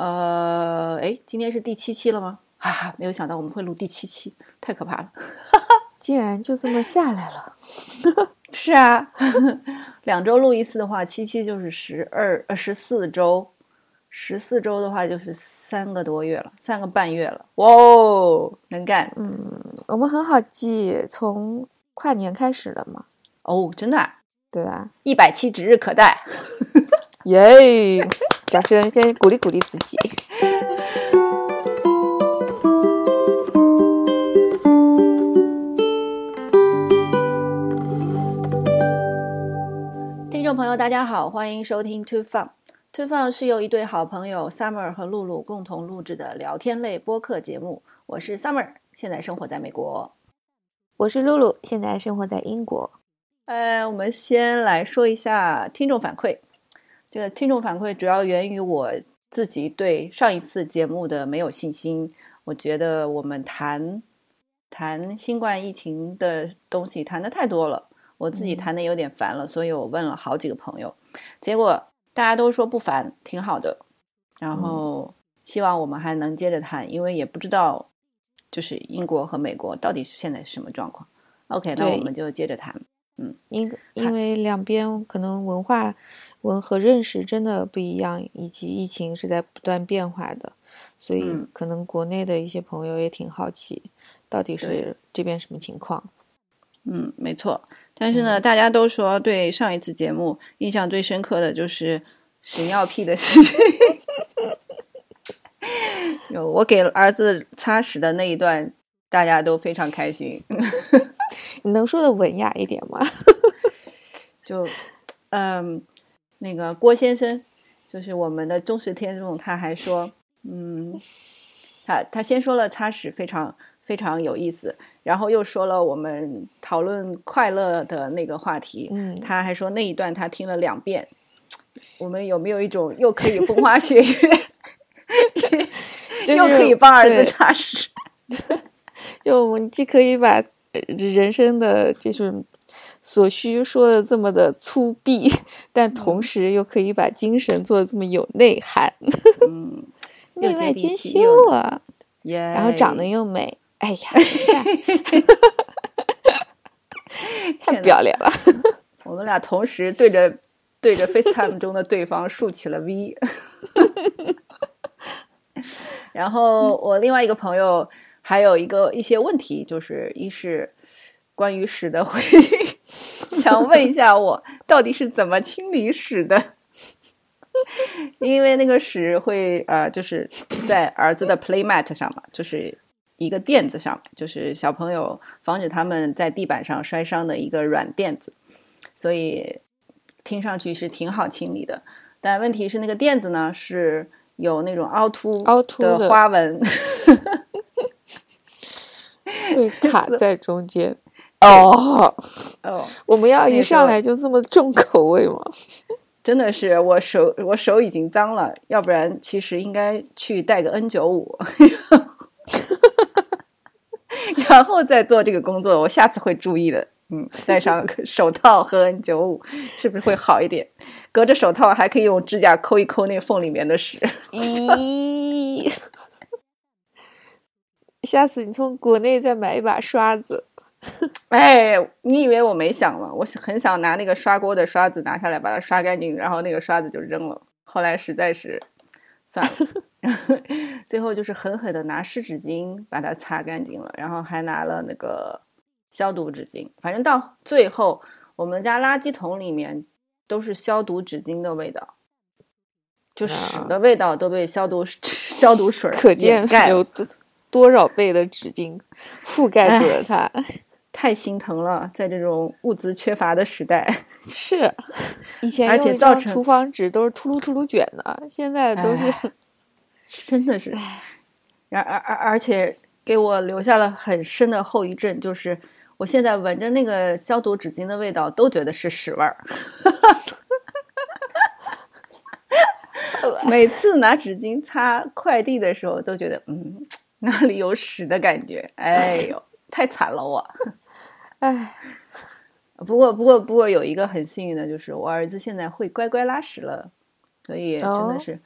呃，哎，今天是第七期了吗？哈哈，没有想到我们会录第七期，太可怕了。竟然就这么下来了。是啊，两周录一次的话，七期就是十二呃十四周，十四周的话就是三个多月了，三个半月了。哇哦，能干。嗯，我们很好记，从跨年开始了嘛。哦，真的、啊，对吧？一百期指日可待。耶！掌声，先鼓励鼓励自己。听众朋友，大家好，欢迎收听 Two Fun。Two Fun 是由一对好朋友 Summer 和露露共同录制的聊天类播客节目。我是 Summer，现在生活在美国。我是露露，现在生活在英国。呃，我们先来说一下听众反馈。这个听众反馈主要源于我自己对上一次节目的没有信心。我觉得我们谈谈新冠疫情的东西谈的太多了，我自己谈的有点烦了，所以我问了好几个朋友，结果大家都说不烦，挺好的。然后希望我们还能接着谈，因为也不知道就是英国和美国到底是现在是什么状况。OK，那我们就接着谈。嗯，因因为两边可能文化文和认识真的不一样，以及疫情是在不断变化的，所以可能国内的一些朋友也挺好奇，到底是这边什么情况。嗯，没错。但是呢，大家都说对上一次节目印象最深刻的就是屎尿屁的事情。有我给儿子擦屎的那一段，大家都非常开心。你能说的文雅一点吗？就，嗯，那个郭先生，就是我们的忠实听众，他还说，嗯，他他先说了擦屎非常非常有意思，然后又说了我们讨论快乐的那个话题，嗯，他还说那一段他听了两遍。我们有没有一种又可以风花雪月，又可以帮儿子擦屎？就我们既可以把。人生的就是所需说的这么的粗鄙，但同时又可以把精神做的这么有内涵，嗯，内外兼修啊，然后长得又美，哎呀，太不要脸了！我们俩同时对着对着 FaceTime 中的对方竖起了 V，然后我另外一个朋友。还有一个一些问题，就是一是关于屎的回应，想问一下我到底是怎么清理屎的？因为那个屎会呃，就是在儿子的 playmat 上嘛，就是一个垫子上，就是小朋友防止他们在地板上摔伤的一个软垫子，所以听上去是挺好清理的。但问题是那个垫子呢是有那种凹凸凹凸的花纹。会卡在中间哦哦，我们要一上来就这么重口味吗？真的是，我手我手已经脏了，要不然其实应该去带个 N 九五，然后再做这个工作。我下次会注意的。嗯，戴上手套和 N 九五，是不是会好一点？隔着手套还可以用指甲抠一抠那缝里面的屎。咦。下次你从国内再买一把刷子。哎，你以为我没想吗？我很想拿那个刷锅的刷子拿下来把它刷干净，然后那个刷子就扔了。后来实在是算了，最后就是狠狠的拿湿纸巾把它擦干净了，然后还拿了那个消毒纸巾。反正到最后，我们家垃圾桶里面都是消毒纸巾的味道，就屎的味道都被消毒 消毒水可见盖了。多少倍的纸巾覆盖住了它，太心疼了。在这种物资缺乏的时代，是以前而且造成厨房纸都是秃噜秃噜卷的，现在都是真的是，然而而而且给我留下了很深的后遗症，就是我现在闻着那个消毒纸巾的味道，都觉得是屎味儿。每次拿纸巾擦快递的时候，都觉得嗯。哪里有屎的感觉？哎呦，太惨了我！哎，不过不过不过有一个很幸运的，就是我儿子现在会乖乖拉屎了，所以真的是，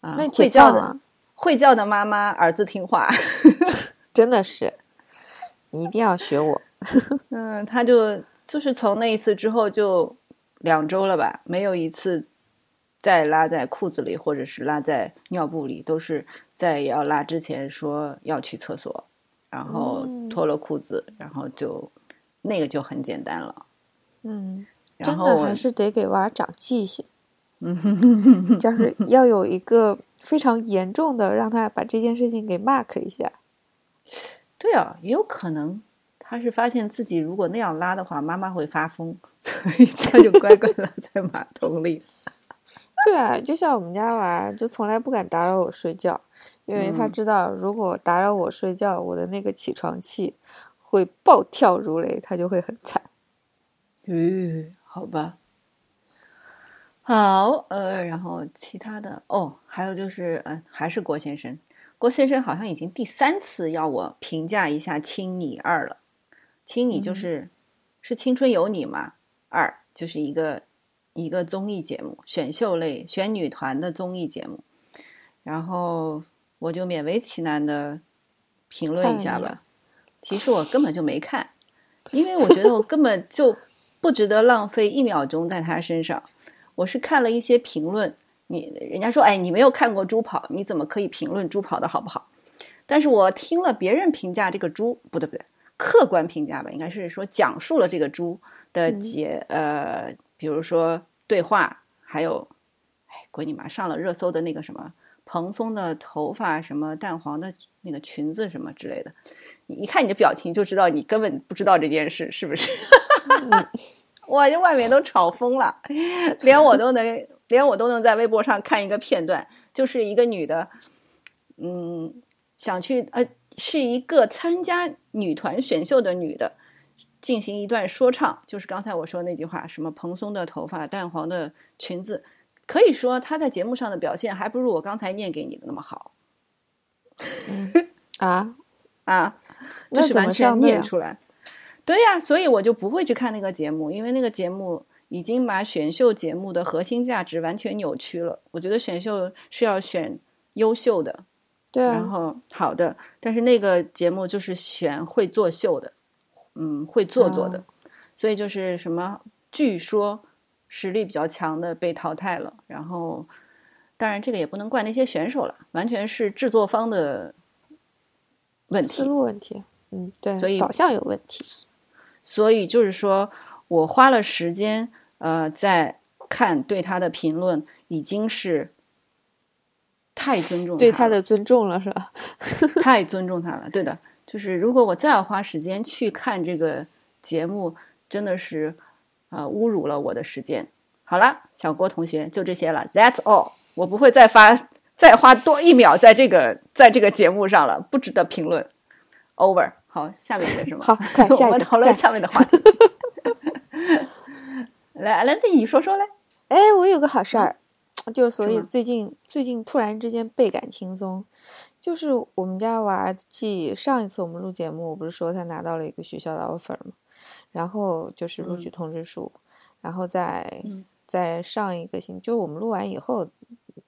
啊，那会叫的会叫的妈妈，儿子听话，真的是，你一定要学我。嗯，他就就是从那一次之后就两周了吧，没有一次再拉在裤子里或者是拉在尿布里，都是在要拉之前说要去厕所，然后脱了裤子，然后就那个就很简单了。嗯，真的还是得给娃长记性。嗯，就是要有一个非常严重的，让他把这件事情给 mark 一下。对啊，也有可能他是发现自己如果那样拉的话，妈妈会发疯，所以他就乖乖拉在马桶里。对啊，就像我们家娃，就从来不敢打扰我睡觉，因为他知道如果打扰我睡觉，我的那个起床气会暴跳如雷，他就会很惨。嗯，好吧。好，呃，然后其他的哦，还有就是，嗯，还是郭先生。郭先生好像已经第三次要我评价一下《青你二》了，《青你》就是是《青春有你》嘛，二就是一个一个综艺节目，选秀类选女团的综艺节目。然后我就勉为其难的评论一下吧。其实我根本就没看，因为我觉得我根本就不值得浪费一秒钟在他身上。我是看了一些评论，你人家说，哎，你没有看过猪跑，你怎么可以评论猪跑的好不好？但是我听了别人评价这个猪，不对不对，客观评价吧，应该是说讲述了这个猪的节，呃，比如说对话，还有，哎，滚你妈，上了热搜的那个什么蓬松的头发，什么淡黄的那个裙子什么之类的，你一看你的表情就知道你根本不知道这件事，是不是？我！这外面都吵疯了，连我都能，连我都能在微博上看一个片段，就是一个女的，嗯，想去呃，是一个参加女团选秀的女的，进行一段说唱，就是刚才我说那句话，什么蓬松的头发、淡黄的裙子，可以说她在节目上的表现还不如我刚才念给你的那么好。啊啊，就是完全念出来。对呀，所以我就不会去看那个节目，因为那个节目已经把选秀节目的核心价值完全扭曲了。我觉得选秀是要选优秀的，对，然后好的，但是那个节目就是选会作秀的，嗯，会做作的，所以就是什么，据说实力比较强的被淘汰了。然后，当然这个也不能怪那些选手了，完全是制作方的问题，思路问题，嗯，对，所以导向有问题。所以就是说，我花了时间，呃，在看对他的评论，已经是太尊重对他的尊重了，是吧？太尊重他了。对的，就是如果我再要花时间去看这个节目，真的是呃侮辱了我的时间。好了，小郭同学，就这些了。That's all，我不会再发再花多一秒在这个在这个节目上了，不值得评论。Over。好，下面的是吗？好，看 下我们讨论下面的话题。来，来，那你说说嘞？哎，我有个好事儿，就所以最近最近突然之间倍感轻松，就是我们家娃继上一次我们录节目，我不是说他拿到了一个学校的 offer 吗？然后就是录取通知书，然后在在上一个星，就我们录完以后。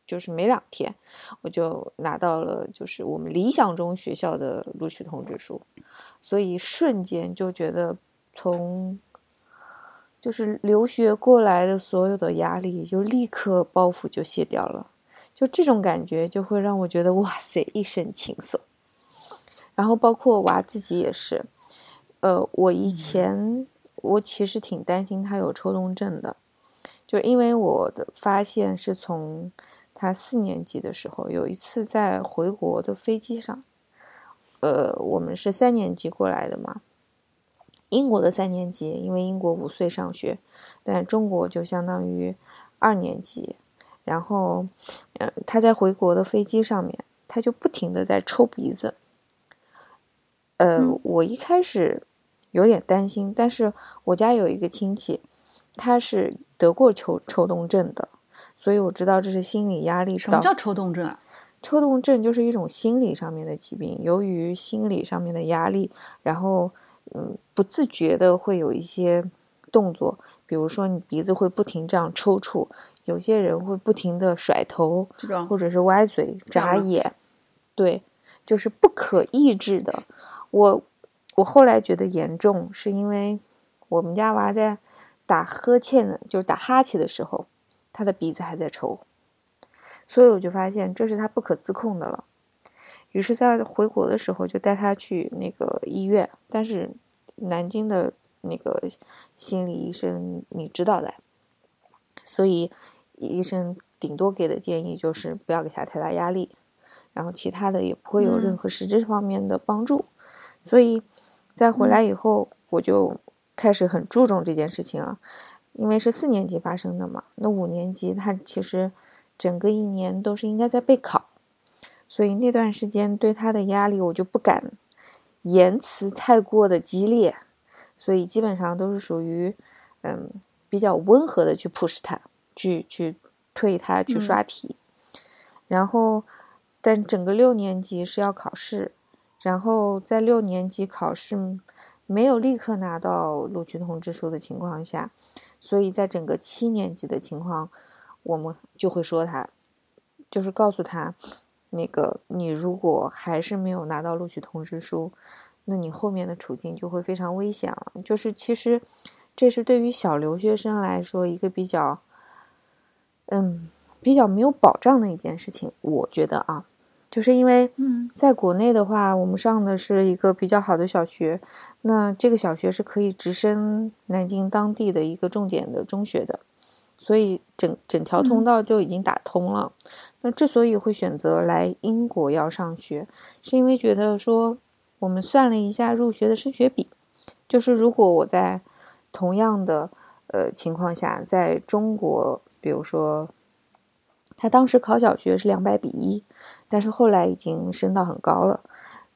就是没两天，我就拿到了就是我们理想中学校的录取通知书，所以瞬间就觉得从就是留学过来的所有的压力就立刻包袱就卸掉了，就这种感觉就会让我觉得哇塞一身轻松。然后包括娃自己也是，呃，我以前我其实挺担心他有抽动症的，就因为我的发现是从。他四年级的时候，有一次在回国的飞机上，呃，我们是三年级过来的嘛。英国的三年级，因为英国五岁上学，但中国就相当于二年级。然后，嗯，他在回国的飞机上面，他就不停的在抽鼻子。呃，我一开始有点担心，但是我家有一个亲戚，他是得过抽抽动症的。所以我知道这是心理压力。什么叫抽动症啊？抽动症就是一种心理上面的疾病，由于心理上面的压力，然后嗯不自觉的会有一些动作，比如说你鼻子会不停这样抽搐，有些人会不停的甩头，或者是歪嘴、眨眼，对，就是不可抑制的。我我后来觉得严重，是因为我们家娃在打呵欠的，就是打哈欠的时候，他的鼻子还在抽，所以我就发现这是他不可自控的了。于是，在回国的时候就带他去那个医院，但是南京的那个心理医生你知道的，所以医生顶多给的建议就是不要给他太大压力，然后其他的也不会有任嗯何实质方面的帮助。所以在回来以后，我就开始很注重这件事情了，因为是四年级发生的嘛，那五年级他其实整个一年都是应该在备考。所以那段时间对他的压力，我就不敢言辞太过的激烈，所以基本上都是属于嗯比较温和的去 push 他，去去推他去刷题。然后，但整个六年级是要考试，然后在六年级考试没有立刻拿到录取通知书的情况下，所以在整个七年级的情况，我们就会说他，就是告诉他。那个，你如果还是没有拿到录取通知书，那你后面的处境就会非常危险了。就是其实，这是对于小留学生来说一个比较，嗯，比较没有保障的一件事情。我觉得啊，就是因为嗯在国内的话，我们上的是一个比较好的小学，那这个小学是可以直升南京当地的一个重点的中学的，所以整整条通道就已经打通了。那之所以会选择来英国要上学，是因为觉得说，我们算了一下入学的升学比，就是如果我在同样的呃情况下，在中国，比如说他当时考小学是两百比一，但是后来已经升到很高了。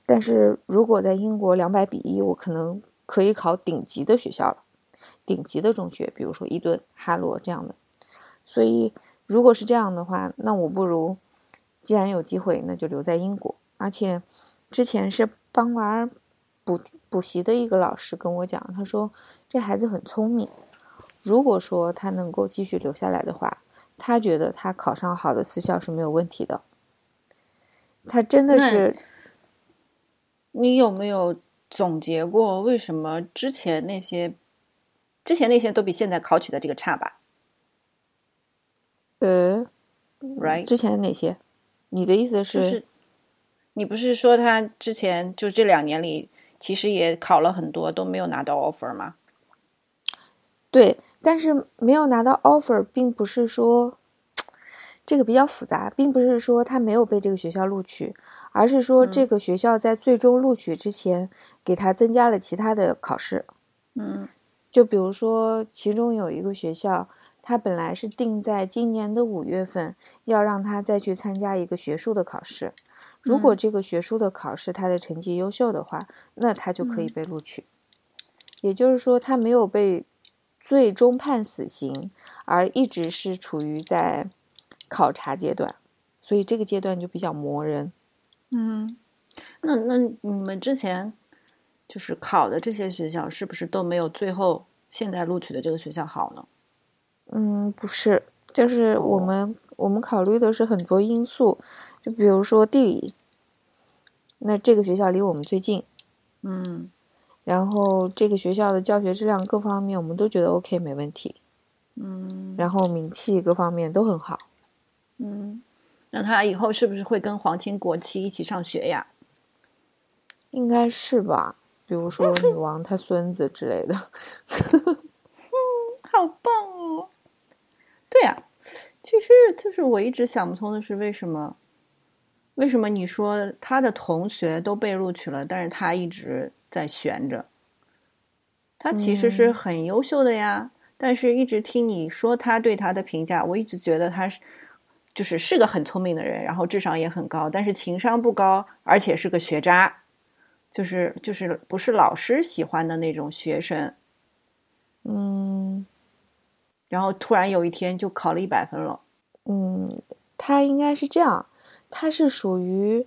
但是如果在英国两百比一，我可能可以考顶级的学校了，顶级的中学，比如说伊顿、哈罗这样的。所以。如果是这样的话，那我不如，既然有机会，那就留在英国。而且，之前是帮娃儿补补习的一个老师跟我讲，他说这孩子很聪明，如果说他能够继续留下来的话，他觉得他考上好的私校是没有问题的。他真的是，你有没有总结过为什么之前那些，之前那些都比现在考取的这个差吧？呃，right，之前哪些？你的意思是？就是你不是说他之前就这两年里，其实也考了很多，都没有拿到 offer 吗？对，但是没有拿到 offer，并不是说这个比较复杂，并不是说他没有被这个学校录取，而是说这个学校在最终录取之前给他增加了其他的考试。嗯，就比如说，其中有一个学校。他本来是定在今年的五月份要让他再去参加一个学术的考试，如果这个学术的考试他的成绩优秀的话，那他就可以被录取。也就是说，他没有被最终判死刑，而一直是处于在考察阶段，所以这个阶段就比较磨人。嗯，那那你们之前就是考的这些学校，是不是都没有最后现在录取的这个学校好呢？嗯，不是，就是我们、哦、我们考虑的是很多因素，就比如说地理，那这个学校离我们最近，嗯，然后这个学校的教学质量各方面我们都觉得 OK 没问题，嗯，然后名气各方面都很好，嗯，那他以后是不是会跟皇亲国戚一起上学呀？应该是吧，比如说 女王她孙子之类的。好棒哦！对呀、啊，其实就是我一直想不通的是，为什么为什么你说他的同学都被录取了，但是他一直在悬着？他其实是很优秀的呀，嗯、但是一直听你说他对他的评价，我一直觉得他是就是是个很聪明的人，然后智商也很高，但是情商不高，而且是个学渣，就是就是不是老师喜欢的那种学生。嗯。然后突然有一天就考了一百分了。嗯，他应该是这样，他是属于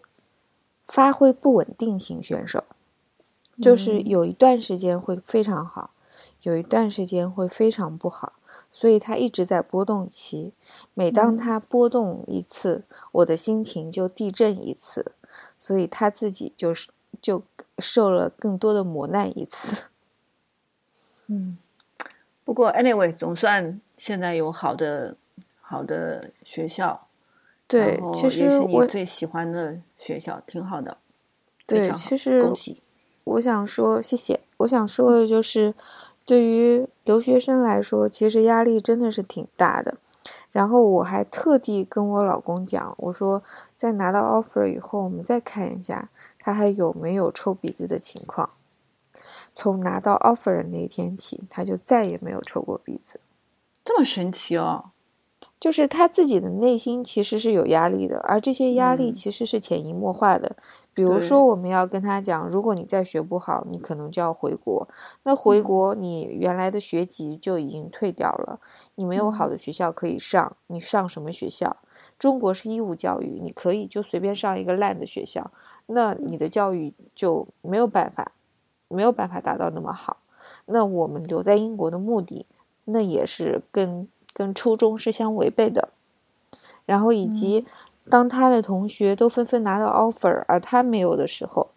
发挥不稳定型选手，就是有一段时间会非常好，有一段时间会非常不好。所以它一直在波动期。每当它波动一次，我的心情就地震一次，所以他自己就是就受了更多的磨难一次。嗯，不过 anyway 总算现在有好的好的学校，对，其实我最喜欢的学校挺好的。对，其实恭喜。我想说，谢谢。我想说的就是，对于留学生来说，其实压力真的是挺大的。然后我还特地跟我老公讲，我说在拿到 offer 以后，我们再看一下他还有没有抽鼻子的情况。从拿到 offer 的那一天起，他就再也没有抽过鼻子。这么神奇哦！就是他自己的内心其实是有压力的，而这些压力其实是潜移默化的。比如说，我们要跟他讲，如果你再学不好，你可能就要回国。那回国，你原来的学籍就已经退掉了，你没有好的学校可以上。你上什么学校？中国是义务教育，你可以就随便上一个烂的学校，那你的教育就没有办法，没有办法达到那么好。那我们留在英国的目的，那也是跟。跟初衷是相违背的，然后以及当他的同学都纷纷拿到 offer，而他没有的时候，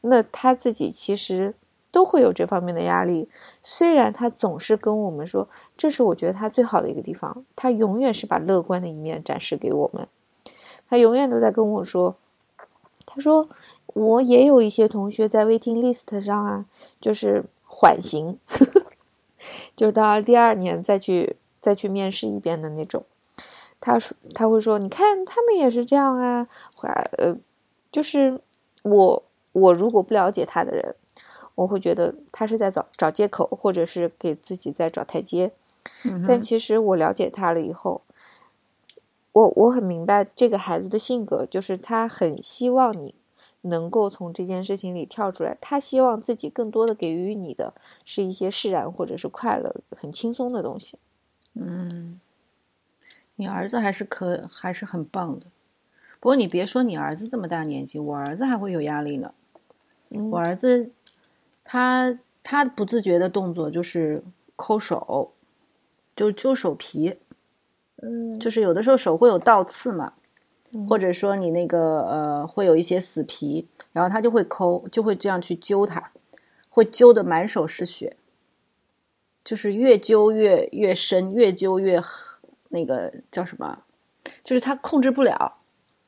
那他自己其实都会有这方面的压力。虽然他总是跟我们说，这是我觉得他最好的一个地方，他永远是把乐观的一面展示给我们。他永远都在跟我说，他说我也有一些同学在 waiting list 上啊，就是缓刑，就到第二年再去。再去面试一遍的那种，他说他会说，你看他们也是这样啊，呃，就是我我如果不了解他的人，我会觉得他是在找找借口，或者是给自己在找台阶。但其实我了解他了以后，我我很明白这个孩子的性格，就是他很希望你能够从这件事情里跳出来，他希望自己更多的给予你的是一些释然或者是快乐，很轻松的东西。嗯，你儿子还是可还是很棒的。不过你别说你儿子这么大年纪，我儿子还会有压力呢。我儿子他他不自觉的动作就是抠手，就揪手皮。嗯，就是有的时候手会有倒刺嘛，或者说你那个呃会有一些死皮，然后他就会抠，就会这样去揪它，会揪的满手是血。就是越揪越越深，越揪越那个叫什么？就是他控制不了，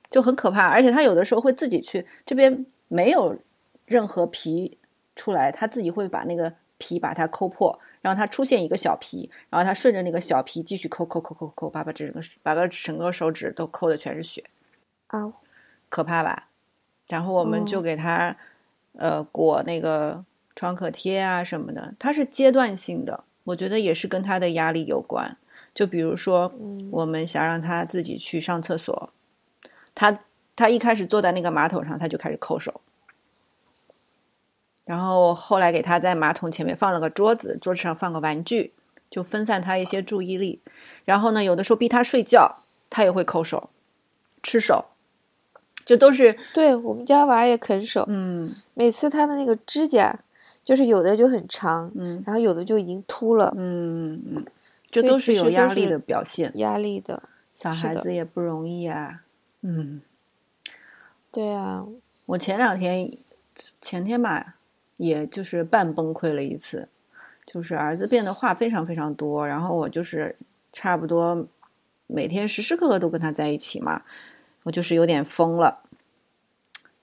就很可怕。而且他有的时候会自己去这边没有任何皮出来，他自己会把那个皮把它抠破，然后它出现一个小皮，然后他顺着那个小皮继续抠抠抠抠抠，把把整个把个整个手指都抠的全是血啊，可怕吧？然后我们就给他呃裹那个。创可贴啊什么的，它是阶段性的，我觉得也是跟他的压力有关。就比如说，我们想让他自己去上厕所，他他一开始坐在那个马桶上，他就开始抠手。然后后来给他在马桶前面放了个桌子，桌子上放个玩具，就分散他一些注意力。然后呢，有的时候逼他睡觉，他也会抠手、吃手。就都是对我们家娃也啃手，嗯，每次他的那个指甲。就是有的就很长，嗯，然后有的就已经秃了，嗯嗯，这都是有压力的表现，压力的，小孩子也不容易啊，嗯，对啊，我前两天前天吧，也就是半崩溃了一次，就是儿子变得话非常非常多，然后我就是差不多每天时时刻刻都跟他在一起嘛，我就是有点疯了，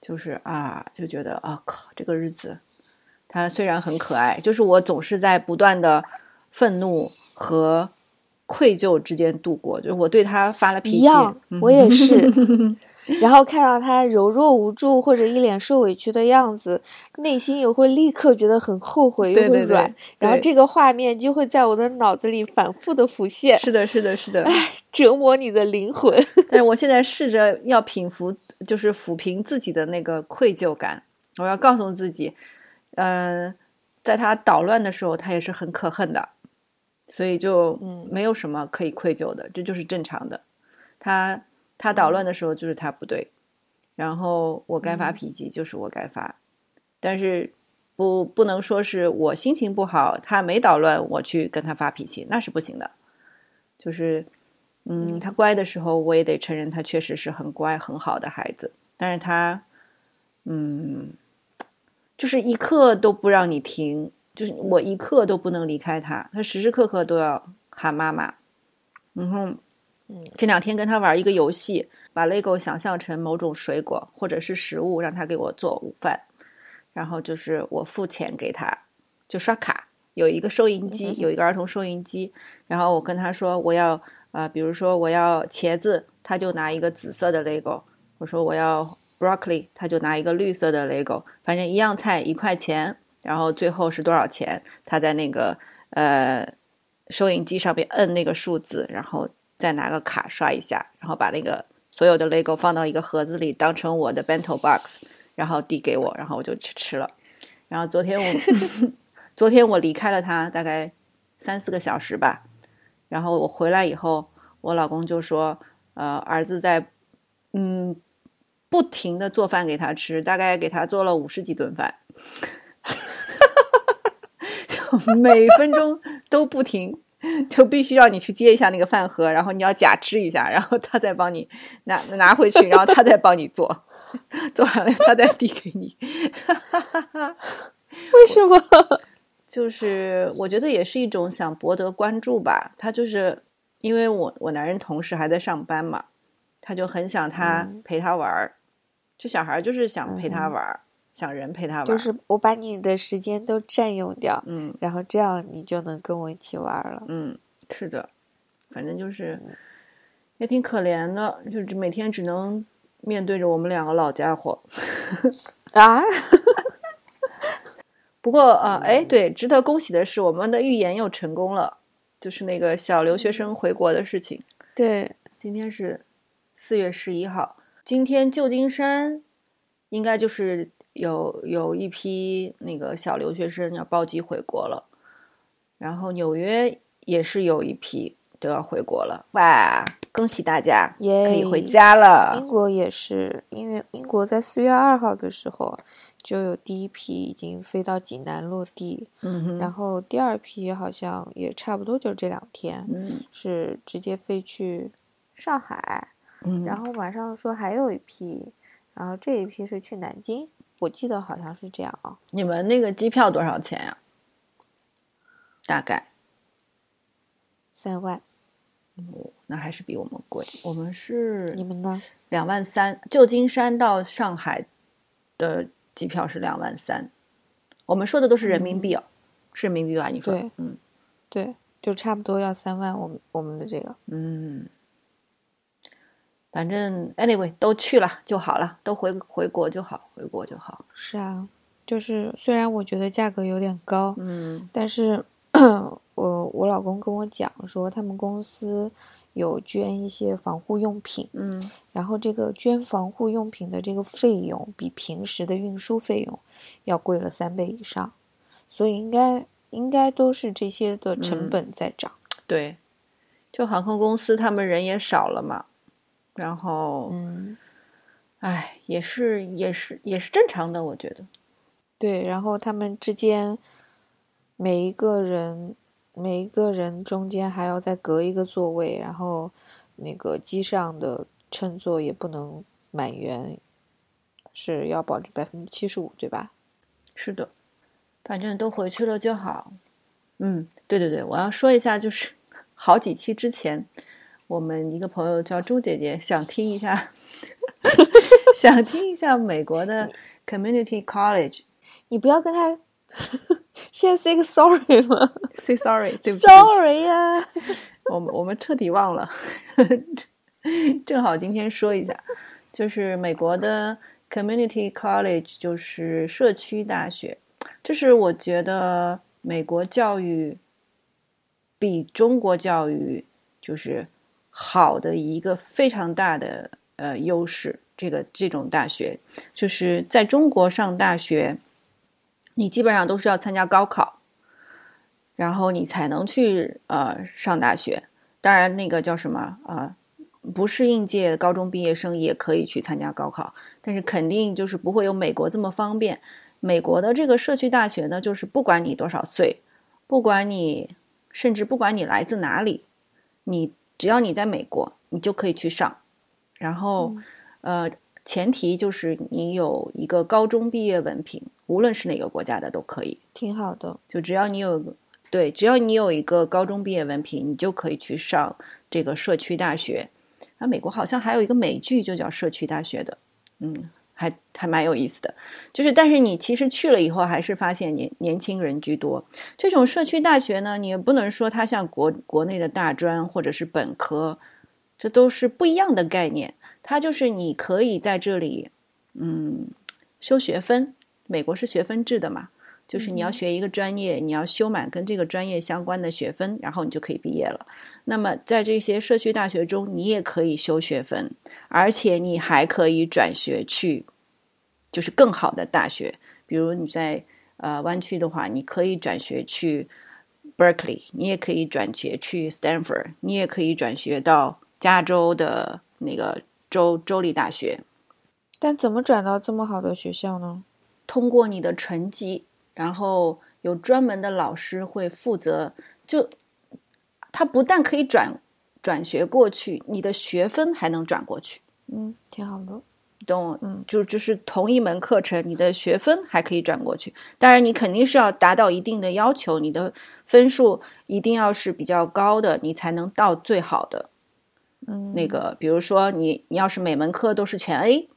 就是啊，就觉得啊靠，这个日子。他虽然很可爱，就是我总是在不断的愤怒和愧疚之间度过。就是我对他发了脾气，一样，我也是。然后看到他柔弱无助或者一脸受委屈的样子，内心也会立刻觉得很后悔，又会软。然后这个画面就会在我的脑子里反复的浮现。是的，是的，是的。唉，折磨你的灵魂。但是我现在试着要平复，就是抚平自己的那个愧疚感。我要告诉自己。嗯，在他捣乱的时候，他也是很可恨的，所以就嗯，没有什么可以愧疚的，这就是正常的。他他捣乱的时候就是他不对，然后我该发脾气就是我该发，但是不不能说是我心情不好，他没捣乱，我去跟他发脾气，那是不行的。就是嗯，他乖的时候，我也得承认他确实是很乖很好的孩子，但是他嗯，就是一刻都不让你停，就是我一刻都不能离开他，他时时刻刻都要喊妈妈。然后，嗯，这两天跟他玩一个游戏。把 LEGO 想象成某种水果或者是食物，让他给我做午饭，然后就是我付钱给他，就刷卡，有一个收银机，有一个儿童收银机，然后我跟他说我要啊，比如说我要茄子，他就拿一个紫色的 LEGO，我说我要 broccoli，他就拿一个绿色的 LEGO，反正一样菜一块钱，然后最后是多少钱，他在那个呃收银机上面摁那个数字，然后再拿个卡刷一下，然后把那个。所有的 LEGO 放到一个盒子里，当成我的 bento box，然后递给我，然后我就去吃了。然后昨天我，昨天我离开了他大概三四个小时吧。然后我回来以后，我老公就说：“呃，儿子在嗯不停的做饭给他吃，大概给他做了五十几顿饭，就 每分钟都不停。”就必须要你去接一下那个饭盒，然后你要假吃一下，然后他再帮你拿拿回去，然后他再帮你做，做完了他再递给你。为什么？就是我觉得也是一种想博得关注吧。他就是因为我我男人同事还在上班嘛，他就很想他陪他玩儿，就小孩就是想陪他玩儿。想人陪他玩，就是我把你的时间都占用掉，嗯，然后这样你就能跟我一起玩了，嗯，是的，反正就是也挺可怜的，就是每天只能面对着我们两个老家伙 啊。不过啊，哎，对，值得恭喜的是，我们的预言又成功了，就是那个小留学生回国的事情。对，今天是四月十一号，今天旧金山应该就是。有有一批那个小留学生要包机回国了，然后纽约也是有一批都要回国了，哇！恭喜大家，可以回家了。英国也是，因为英国在四月二号的时候就有第一批已经飞到济南落地，嗯然后第二批好像也差不多就这两天，嗯，是直接飞去上海，嗯，然后晚上说还有一批，然后这一批是去南京。我记得好像是这样啊。你们那个机票多少钱呀？大概三万。哦，那还是比我们贵。我们是你们呢？两万三。旧金山到上海的机票是两万三。我们说的都是人民币哦，是人民币吧？你说？对，嗯，对，就差不多要三万。我们我们的这个，嗯。反正 anyway 都去了就好了，都回回国就好，回国就好。是啊，就是虽然我觉得价格有点高，嗯，但是 我我老公跟我讲说，他们公司有捐一些防护用品，嗯，然后这个捐防护用品的这个费用比平时的运输费用要贵了三倍以上，所以应该应该都是这些的成本在涨。对，就航空公司他们人也少了嘛。然后，嗯，哎，也是，也是，也是正常的，我觉得。对，然后他们之间每一个人，每一个人中间还要再隔一个座位，然后那个机上的乘坐也不能满员，是要保持百分之七十五，对吧？是的，反正都回去了就好。嗯，对对对，我要说一下，就是 好几期之前。我们一个朋友叫朱姐姐，想听一下，想听一下美国的 community college。你不要跟他先 say 个 sorry 吗？say sorry，对不起，sorry 呀。我们我们彻底忘了，正好今天说一下，就是美国的 community college，就是社区大学。这是我觉得美国教育比中国教育就是。好的一个非常大的呃优势，这个这种大学就是在中国上大学，你基本上都是要参加高考，然后你才能去呃上大学。当然，那个叫什么啊，不是应届高中毕业生也可以去参加高考，但是肯定就是不会有美国这么方便。美国的这个社区大学呢，就是不管你多少岁，不管你甚至不管你来自哪里。你只要你在美国，你就可以去上。然后，呃，前提就是你有一个高中毕业文凭，无论是哪个国家的都可以。挺好的，就只要你有对，只要你有一个高中毕业文凭，你就可以去上这个社区大学。啊，美国好像还有一个美剧就叫《社区大学》的，嗯，还还蛮有意思的。就是，但是你其实去了以后，还是发现年年轻人居多。这种社区大学呢，你也不能说它像国国内的大专或者是本科，这都是不一样的概念。它就是你可以在这里，嗯，修学分。美国是学分制的嘛，就是你要学一个专业，你要修满跟这个专业相关的学分，然后你就可以毕业了。那么在这些社区大学中，你也可以修学分，而且你还可以转学去，就是更好的大学。比如你在呃湾区的话，你可以转学去 Berkeley，你也可以转学去 Stanford，你也可以转学到加州的那个州州立大学。但怎么转到这么好的学校呢？通过你的成绩，然后有专门的老师会负责就。他不但可以转转学过去，你的学分还能转过去，嗯，挺好的，懂？嗯，就就是同一门课程，你的学分还可以转过去。当然，你肯定是要达到一定的要求，你的分数一定要是比较高的，你才能到最好的。嗯，那个，比如说你你要是每门课都是全 A，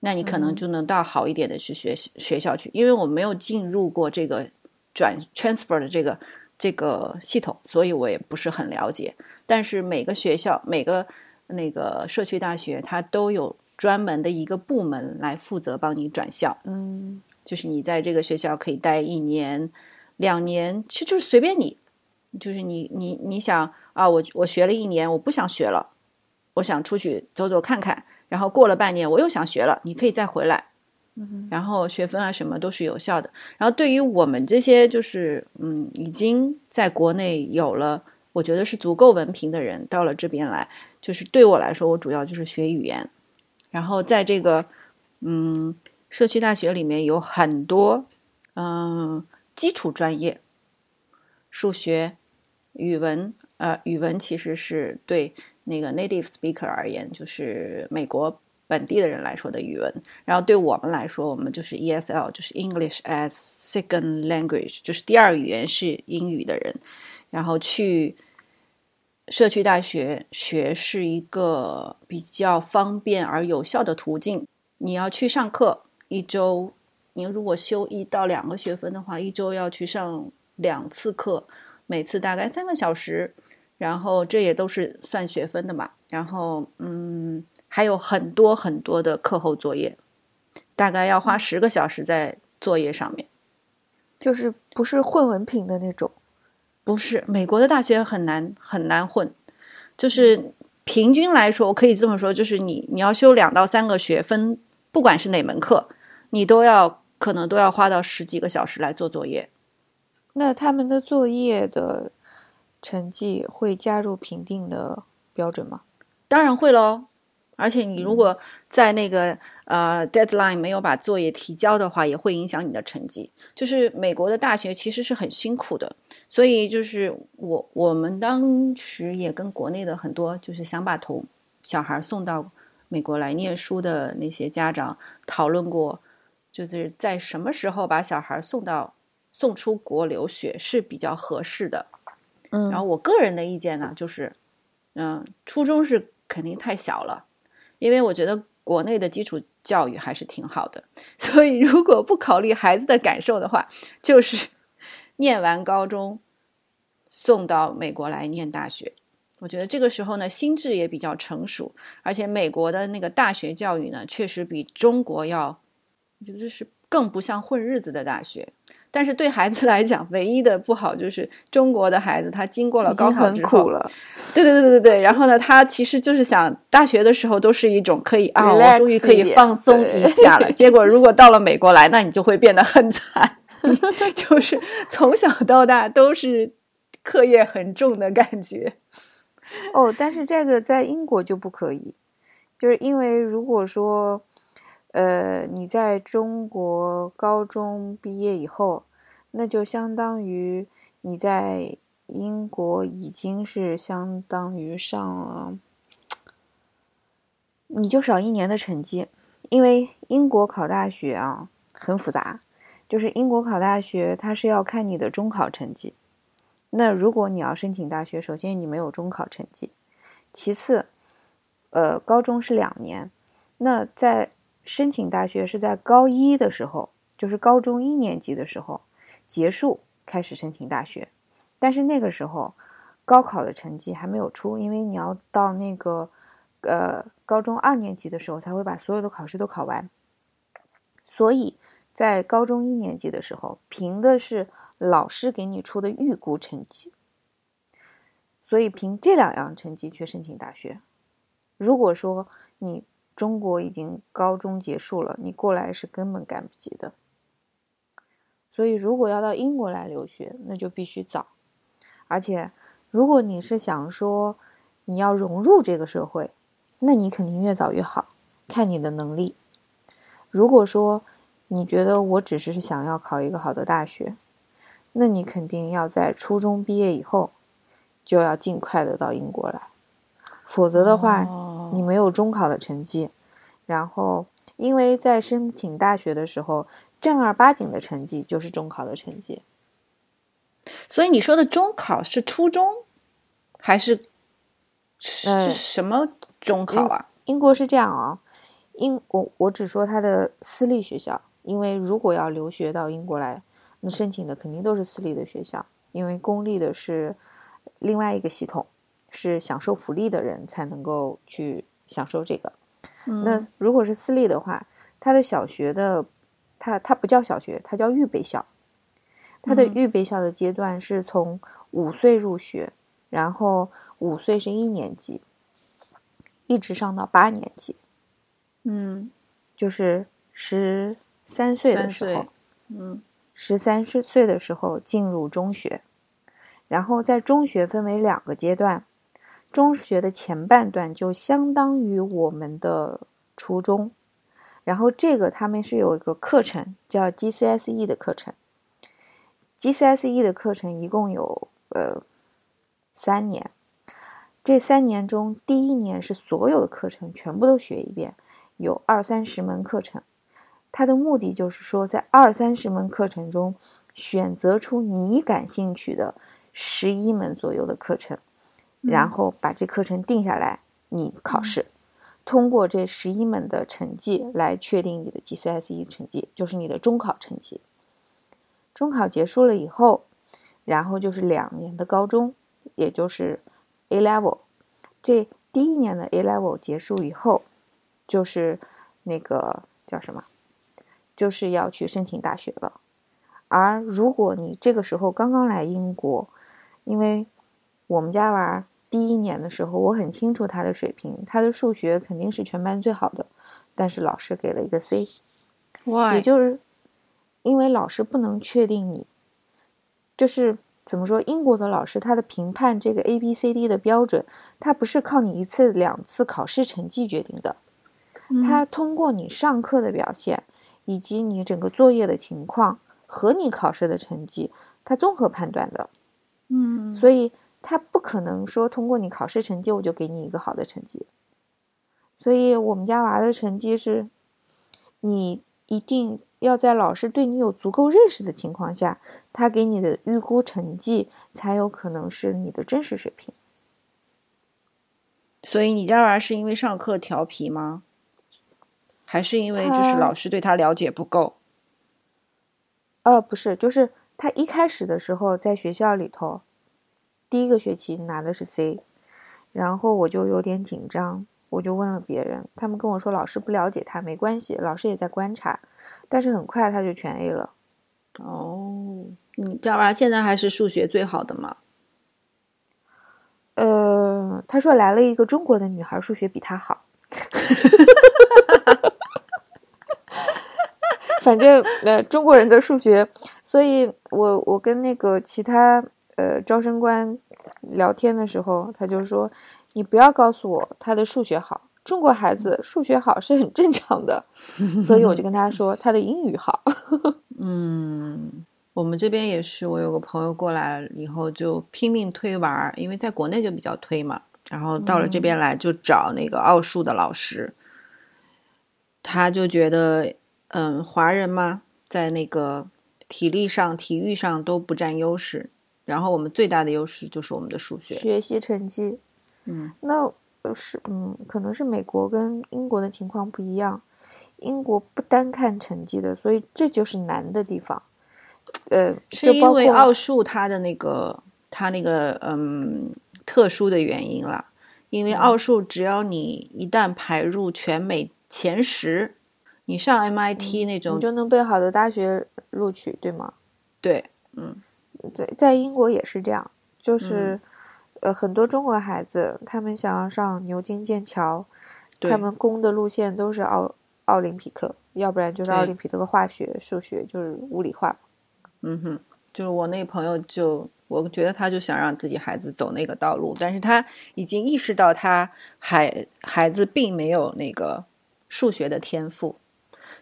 那你可能就能到好一点的去学学校去。因为我没有进入过这个转 transfer 的这个。这个系统，所以我也不是很了解。但是每个学校、每个那个社区大学，它都有专门的一个部门来负责帮你转校。嗯，就是你在这个学校可以待一年、两年，其实就是随便你。就是你你你想啊，我我学了一年，我不想学了，我想出去走走看看。然后过了半年，我又想学了，你可以再回来。然后学分啊什么都是有效的。然后对于我们这些就是嗯已经在国内有了，我觉得是足够文凭的人，到了这边来，就是对我来说，我主要就是学语言。然后在这个嗯社区大学里面有很多嗯基础专业，数学、语文，呃语文其实是对那个 native speaker 而言，就是美国。本地的人来说的语文，然后对我们来说，我们就是 ESL，就是 English as Second Language，就是第二语言是英语的人，然后去社区大学学是一个比较方便而有效的途径。你要去上课，一周你如果修一到两个学分的话，一周要去上两次课，每次大概三个小时，然后这也都是算学分的嘛。然后，嗯。还有很多很多的课后作业，大概要花十个小时在作业上面。就是不是混文凭的那种，不是美国的大学很难很难混。就是平均来说，我可以这么说，就是你你要修两到三个学分，不管是哪门课，你都要可能都要花到十几个小时来做作业。那他们的作业的成绩会加入评定的标准吗？当然会喽。而且你如果在那个呃 deadline 没有把作业提交的话，也会影响你的成绩。就是美国的大学其实是很辛苦的，所以就是我我们当时也跟国内的很多就是想把同小孩送到美国来念书的那些家长讨论过，就是在什么时候把小孩送到送出国留学是比较合适的。嗯，然后我个人的意见呢，就是嗯，初中是肯定太小了。因为我觉得国内的基础教育还是挺好的，所以如果不考虑孩子的感受的话，就是 念完高中送到美国来念大学。我觉得这个时候呢，心智也比较成熟，而且美国的那个大学教育呢，确实比中国要，我觉得是更不像混日子的大学。但是对孩子来讲，唯一的不好就是中国的孩子他经过了高考之后，对对对对对对。然后呢，他其实就是想大学的时候都是一种可以啊，我终于可以放松一下了。结果如果到了美国来，那你就会变得很惨，就是从小到大都是课业很重的感觉。哦，但是这个在英国就不可以，就是因为如果说。呃，你在中国高中毕业以后，那就相当于你在英国已经是相当于上了，你就少一年的成绩，因为英国考大学啊很复杂，就是英国考大学它是要看你的中考成绩。那如果你要申请大学，首先你没有中考成绩，其次，呃，高中是两年，那在申请大学是在高一的时候，就是高中一年级的时候结束开始申请大学。但是那个时候，高考的成绩还没有出，因为你要到那个，呃，高中二年级的时候才会把所有的考试都考完。所以在高中一年级的时候，凭的是老师给你出的预估成绩。所以凭这两样成绩去申请大学。如果说你中国已经高中结束了，你过来是根本赶不及的。所以如果要到英国来留学，那就必须早。而且，如果你是想说你要融入这个社会，那你肯定越早越好，看你的能力。如果说你觉得我只是想要考一个好的大学，那你肯定要在初中毕业以后就要尽快的到英国来，否则的话，你没有中考的成绩，然后因为在申请大学的时候，正儿八经的成绩就是中考的成绩。所以你说的中考是初中，还是是什么中考啊？英国是这样啊，英我我只说他的私立学校，因为如果要留学到英国来，那申请的肯定都是私立的学校，因为公立的是另外一个系统，是享受福利的人才能够去享受这个。那如果是私立的话，他的小学的，他他不叫小学，他叫预备校。他的预备校的阶段是从五岁入学，然后五岁是一年级，一直上到八年级。嗯，就是十三岁的时候，嗯，十三岁岁的时候进入中学，然后在中学分为两个阶段，中学的前半段就相当于我们的初中，然后这个他们是有一个课程叫 GCSE 的课程。GCSE 的课程一共有呃三年，这三年中第一年是所有的课程全部都学一遍，有二三十门课程。它的目的就是说，在二三十门课程中选择出你感兴趣的十一门左右的课程，然后把这课程定下来，你考试，通过这十一门的成绩来确定你的 GCSE 成绩，就是你的中考成绩。中考结束了以后，然后就是两年的高中，也就是 A level。这第一年的 A level 结束以后，就是那个叫什么，就是要去申请大学了。而如果你这个时候刚刚来英国，因为我们家娃第一年的时候，我很清楚他的水平，他的数学肯定是全班最好的，但是老师给了一个 C，也就是。因为老师不能确定你，就是怎么说？英国的老师他的评判这个 A B C D 的标准，他不是靠你一次两次考试成绩决定的，他通过你上课的表现，以及你整个作业的情况和你考试的成绩，他综合判断的。嗯，所以他不可能说通过你考试成绩我就给你一个好的成绩。所以我们家娃的成绩是，你一定。要在老师对你有足够认识的情况下，他给你的预估成绩才有可能是你的真实水平。所以你家娃是因为上课调皮吗？还是因为就是老师对他了解不够？呃，不是，就是他一开始的时候在学校里头，第一个学期拿的是 C，然后我就有点紧张。我就问了别人，他们跟我说老师不了解他，没关系，老师也在观察。但是很快他就全 A 了。哦，你家娃现在还是数学最好的吗？呃，他说来了一个中国的女孩，数学比他好。反正呃，中国人的数学，所以我我跟那个其他呃招生官聊天的时候，他就说。你不要告诉我他的数学好，中国孩子数学好是很正常的，所以我就跟他说他的英语好。嗯，我们这边也是，我有个朋友过来了以后就拼命推娃儿，因为在国内就比较推嘛，然后到了这边来就找那个奥数的老师，他就觉得，嗯，华人嘛，在那个体力上、体育上都不占优势，然后我们最大的优势就是我们的数学，学习成绩。嗯，那是嗯，可能是美国跟英国的情况不一样，英国不单看成绩的，所以这就是难的地方。呃，是因为奥数它的那个它那个嗯特殊的原因了。因为奥数只要你一旦排入全美前十，你上 MIT 那种，你就能被好的大学录取，对吗？对，嗯，在在英国也是这样，就是呃很多中国孩子他们想要上牛津、剑桥，他们攻的路线都是奥奥林匹克，要不然就是奥林匹克的化学、数学，就是物理化。嗯哼，就是我那朋友就，我觉得他就想让自己孩子走那个道路，但是他已经意识到他孩孩子并没有那个数学的天赋，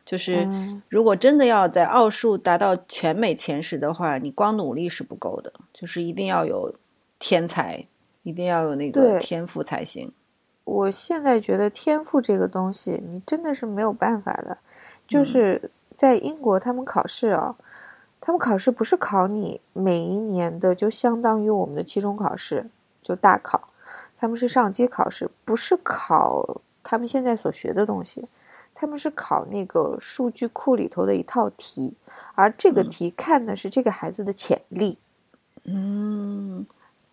就是如果真的要在奥数达到全美前十的话，你光努力是不够的，就是一定要有天才，一定要有那个天赋才行。我现在觉得天赋这个东西，你真的是没有办法的，就是在英国他们考试啊。他们考试不是考你每一年的，就相当于我们的期中考试，就大考。他们是上机考试，不是考他们现在所学的东西，他们是考那个数据库里头的一套题，而这个题看的是这个孩子的潜力。嗯，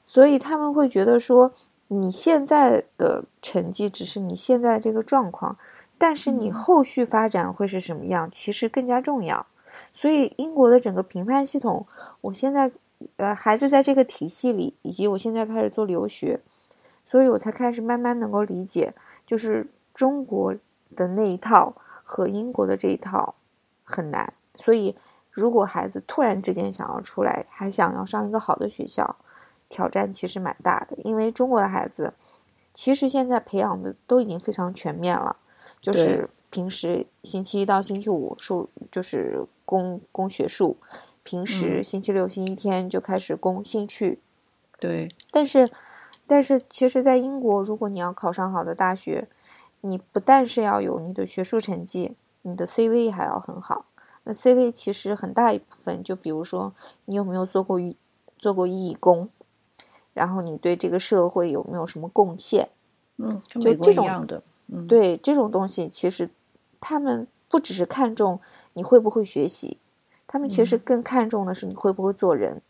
所以他们会觉得说，你现在的成绩只是你现在这个状况，但是你后续发展会是什么样，其实更加重要。所以英国的整个评判系统，我现在，呃，孩子在这个体系里，以及我现在开始做留学，所以我才开始慢慢能够理解，就是中国的那一套和英国的这一套很难。所以，如果孩子突然之间想要出来，还想要上一个好的学校，挑战其实蛮大的。因为中国的孩子，其实现在培养的都已经非常全面了，就是平时星期一到星期五数就是。攻攻学术，平时星期六、星期天就开始攻兴趣。对，但是，但是，其实，在英国，如果你要考上好的大学，你不但是要有你的学术成绩，你的 CV 还要很好。那 CV 其实很大一部分，就比如说你有没有做过义做过义工，然后你对这个社会有没有什么贡献？嗯，就这种的，嗯，对这种东西，其实他们不只是看重。你会不会学习？他们其实更看重的是你会不会做人，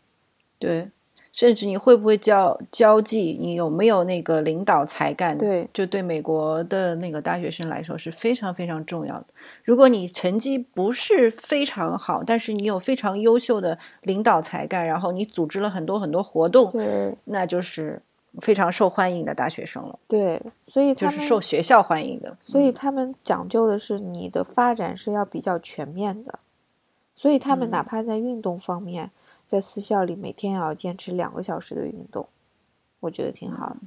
对，甚至你会不会交交际，你有没有那个领导才干？对，就对美国的那个大学生来说是非常非常重要的。如果你成绩不是非常好，但是你有非常优秀的领导才干，然后你组织了很多很多活动，对，那就是非常受欢迎的大学生了。对，所以就是受学校欢迎的。所以他们讲究的是你的发展是要比较全面的。所以他们哪怕在运动方面，在私校里每天要坚持两个小时的运动，我觉得挺好的。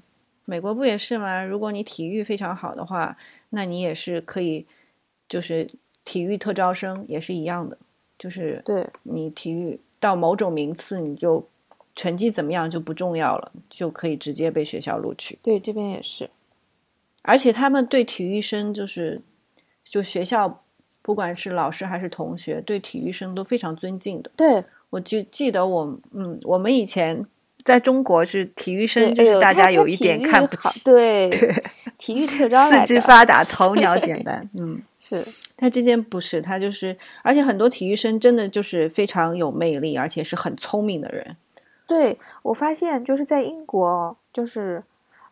美国不也是吗？如果你体育非常好的话，那你也是可以，就是体育特招生也是一样的，就是对你体育到某种名次，你就成绩怎么样就不重要了，就可以直接被学校录取。对，这边也是，而且他们对体育生就是就学校。不管是老师还是同学，对体育生都非常尊敬的。对，我就记得我，嗯，我们以前在中国是体育生，就是大家有一点看不起。对，体育特招四肢发达，头 脑简单。嗯，是。他之间不是，他就是，而且很多体育生真的就是非常有魅力，而且是很聪明的人。对我发现，就是在英国，就是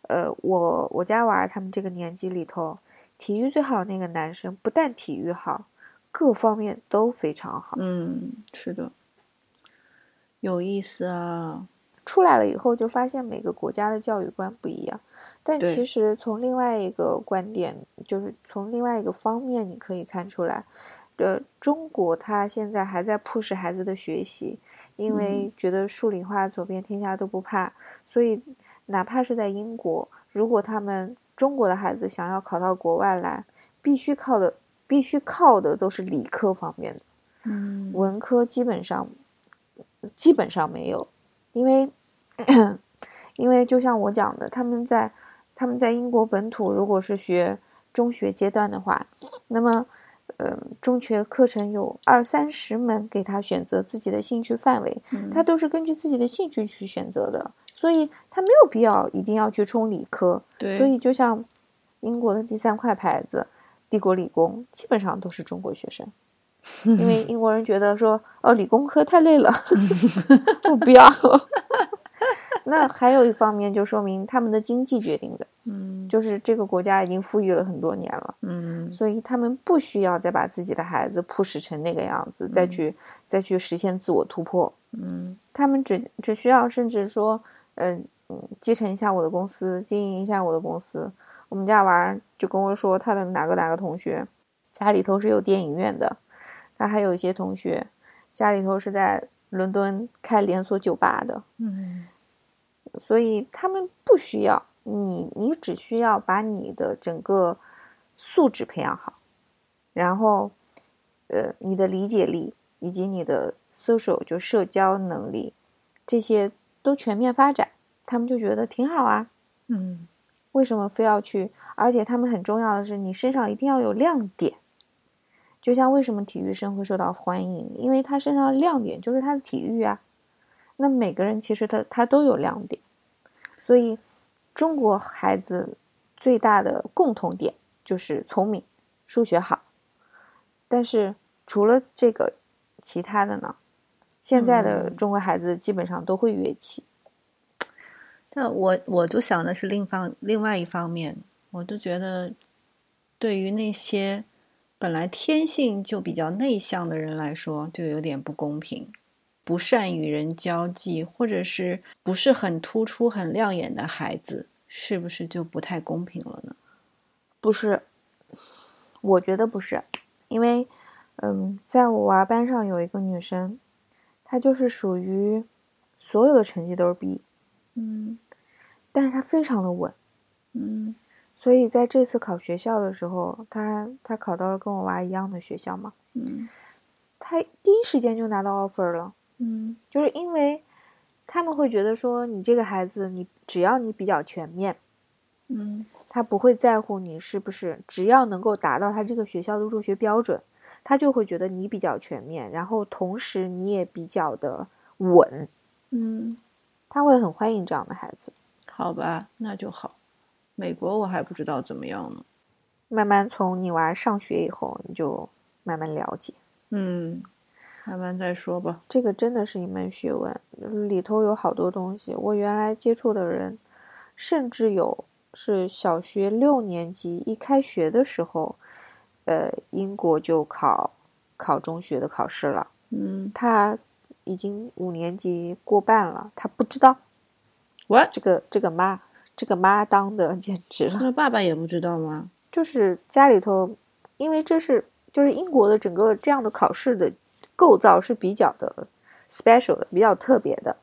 呃，我我家娃儿他们这个年纪里头。体育最好那个男生，不但体育好，各方面都非常好。嗯，是的，有意思啊。出来了以后就发现每个国家的教育观不一样，但其实从另外一个观点，就是从另外一个方面，你可以看出来，呃，中国他现在还在迫使孩子的学习，因为觉得数理化走遍天下都不怕，所以哪怕是在英国，如果他们。中国的孩子想要考到国外来，必须靠的必须靠的都是理科方面的，嗯，文科基本上基本上没有，因为因为就像我讲的，他们在他们在英国本土，如果是学中学阶段的话，那么。呃，中学课程有二三十门，给他选择自己的兴趣范围，他都是根据自己的兴趣去选择的，所以他没有必要一定要去冲理科。对，所以就像英国的第三块牌子，帝国理工，基本上都是中国学生，因为英国人觉得说，哦，理工科太累了 我不要。那还有一方面，就说明他们的经济决定的，嗯，就是这个国家已经富裕了很多年了，嗯，所以他们不需要再把自己的孩子 push 成那个样子，再去再去实现自我突破，嗯，他们只只需要，甚至说，嗯嗯，继承一下我的公司，经营一下我的公司。我们家娃就跟我说，他的哪个哪个同学家里头是有电影院的，他还有一些同学家里头是在伦敦开连锁酒吧的，嗯。所以他们不需要你，你只需要把你的整个素质培养好，然后，呃，你的理解力以及你的 social 就社交能力这些都全面发展，他们就觉得挺好啊。嗯，为什么非要去？而且他们很重要的是，你身上一定要有亮点。就像为什么体育生会受到欢迎，因为他身上的亮点就是他的体育啊。那每个人其实他他都有亮点，所以中国孩子最大的共同点就是聪明，数学好。但是除了这个，其他的呢？现在的中国孩子基本上都会乐器。但我我就想的是另方另外一方面，我都觉得对于那些本来天性就比较内向的人来说，就有点不公平。不善与人交际，或者是不是很突出、很亮眼的孩子，是不是就不太公平了呢？不是，我觉得不是，因为，嗯，在我娃班上有一个女生，她就是属于所有的成绩都是 B，嗯，但是她非常的稳，嗯，所以在这次考学校的时候，他他考到了跟我娃一样的学校嘛，嗯，他第一时间就拿到 offer 了。嗯，就是因为他们会觉得说，你这个孩子，你只要你比较全面，嗯，他不会在乎你是不是，只要能够达到他这个学校的入学标准，他就会觉得你比较全面，然后同时你也比较的稳，嗯，他会很欢迎这样的孩子。好吧，那就好。美国我还不知道怎么样呢，慢慢从你娃上学以后，你就慢慢了解。嗯。慢慢再说吧。这个真的是一门学问，里头有好多东西。我原来接触的人，甚至有是小学六年级一开学的时候，呃，英国就考考中学的考试了。嗯，他已经五年级过半了，他不知道。我这个这个妈，这个妈当的 简直了。那爸爸也不知道吗？就是家里头，因为这是就是英国的整个这样的考试的。构造是比较的 special 的，比较特别的。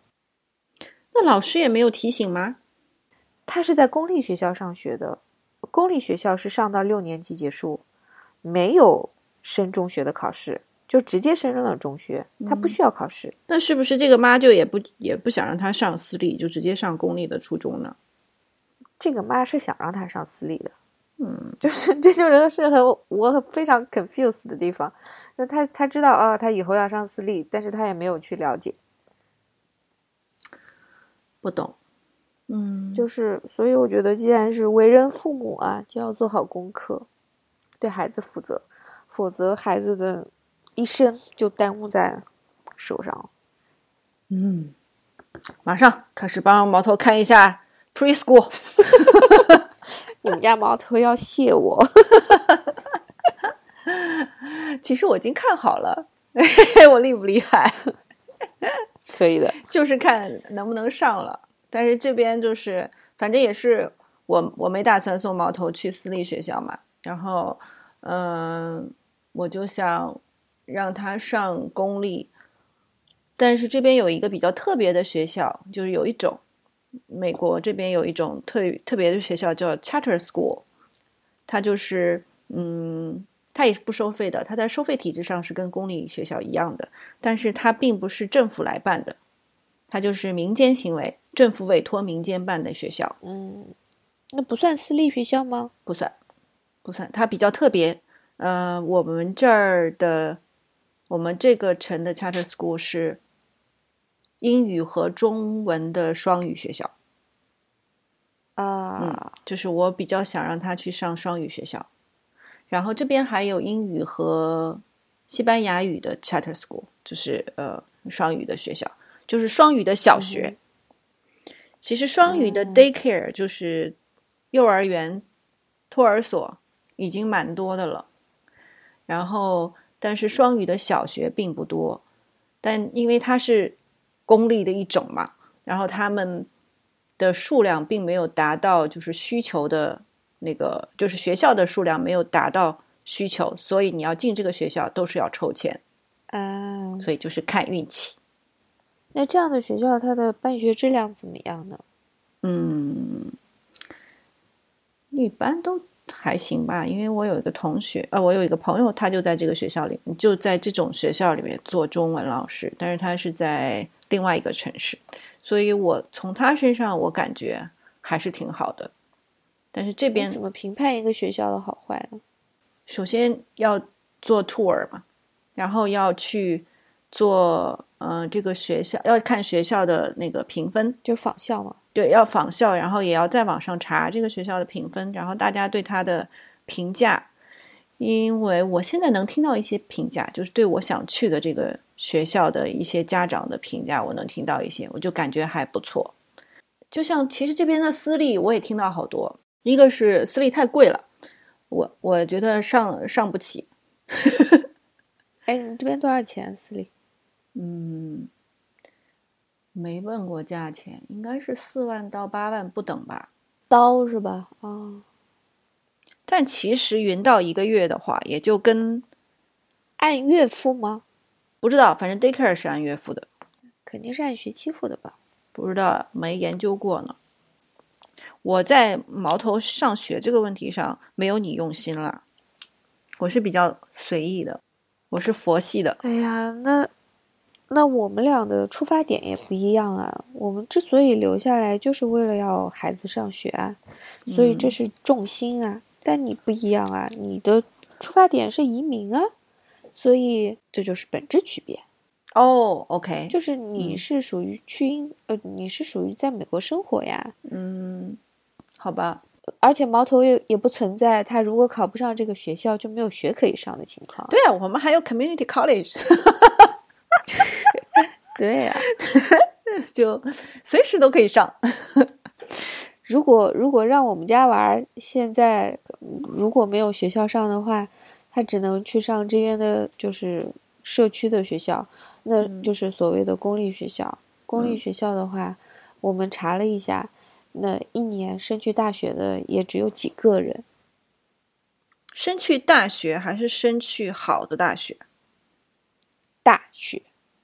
那老师也没有提醒吗？他是在公立学校上学的，公立学校是上到六年级结束，没有升中学的考试，就直接升上了中学，他不需要考试。那是不是这个妈就也不也不想让他上私立，就直接上公立的初中呢？这个妈是想让他上私立的。嗯，就是这就是是很我非常 confused 的地方，那他他知道啊，他以后要上私立，但是他也没有去了解，不懂，嗯，就是所以我觉得，既然是为人父母啊，就要做好功课，对孩子负责，否则孩子的一生就耽误在手上。嗯，马上开始帮毛头看一下 preschool。你们家毛头要谢我，其实我已经看好了，我厉不厉害？可以的，就是看能不能上了。但是这边就是，反正也是我我没打算送毛头去私立学校嘛，然后嗯，我就想让他上公立，但是这边有一个比较特别的学校，就是有一种。美国这边有一种特特别的学校叫 charter school，它就是嗯，它也是不收费的，它在收费体制上是跟公立学校一样的，但是它并不是政府来办的，它就是民间行为，政府委托民间办的学校。嗯，那不算私立学校吗？不算，不算，它比较特别。呃，我们这儿的，我们这个城的 charter school 是英语和中文的双语学校。啊，就是我比较想让他去上双语学校，然后这边还有英语和西班牙语的 charter school，就是呃双语的学校，就是双语的小学。其实双语的 daycare 就是幼儿园、托儿所已经蛮多的了。然后，但是双语的小学并不多，但因为它是公立的一种嘛，然后他们的数量并没有达到就是需求的那个，就是学校的数量没有达到需求，所以你要进这个学校都是要抽签，啊，所以就是看运气。那这样的学校，它的办学质量怎么样呢？嗯，一般都。还行吧，因为我有一个同学，呃，我有一个朋友，他就在这个学校里，就在这种学校里面做中文老师，但是他是在另外一个城市，所以我从他身上我感觉还是挺好的。但是这边怎么评判一个学校的好坏呢？首先要做 tour 嘛，然后要去做，嗯，这个学校要看学校的那个评分，就仿效嘛。对，要仿效，然后也要在网上查这个学校的评分，然后大家对他的评价。因为我现在能听到一些评价，就是对我想去的这个学校的一些家长的评价，我能听到一些，我就感觉还不错。就像其实这边的私立，我也听到好多，一个是私立太贵了，我我觉得上上不起。哎，你这边多少钱私立？嗯。没问过价钱，应该是四万到八万不等吧？刀是吧？啊，但其实云到一个月的话，也就跟按月付吗？不知道，反正 daycare 是按月付的，肯定是按学期付的吧？不知道，没研究过呢。我在毛头上学这个问题上没有你用心啦，我是比较随意的，我是佛系的。哎呀，那。那我们俩的出发点也不一样啊！我们之所以留下来，就是为了要孩子上学啊，所以这是重心啊。但你不一样啊，你的出发点是移民啊，所以这就是本质区别。哦，OK，就是你是属于去英呃，你是属于在美国生活呀。嗯，好吧。而且矛头也也不存在，他如果考不上这个学校，就没有学可以上的情况。对啊，我们还有 community college。对呀，就随时都可以上。如果如果让我们家娃现在如果没有学校上的话，他只能去上这边的，就是社区的学校，那就是所谓的公立学校。公立学校的话，我们查了一下，那一年升去大学的也只有几个人。升去大学还是升去好的大学？大学。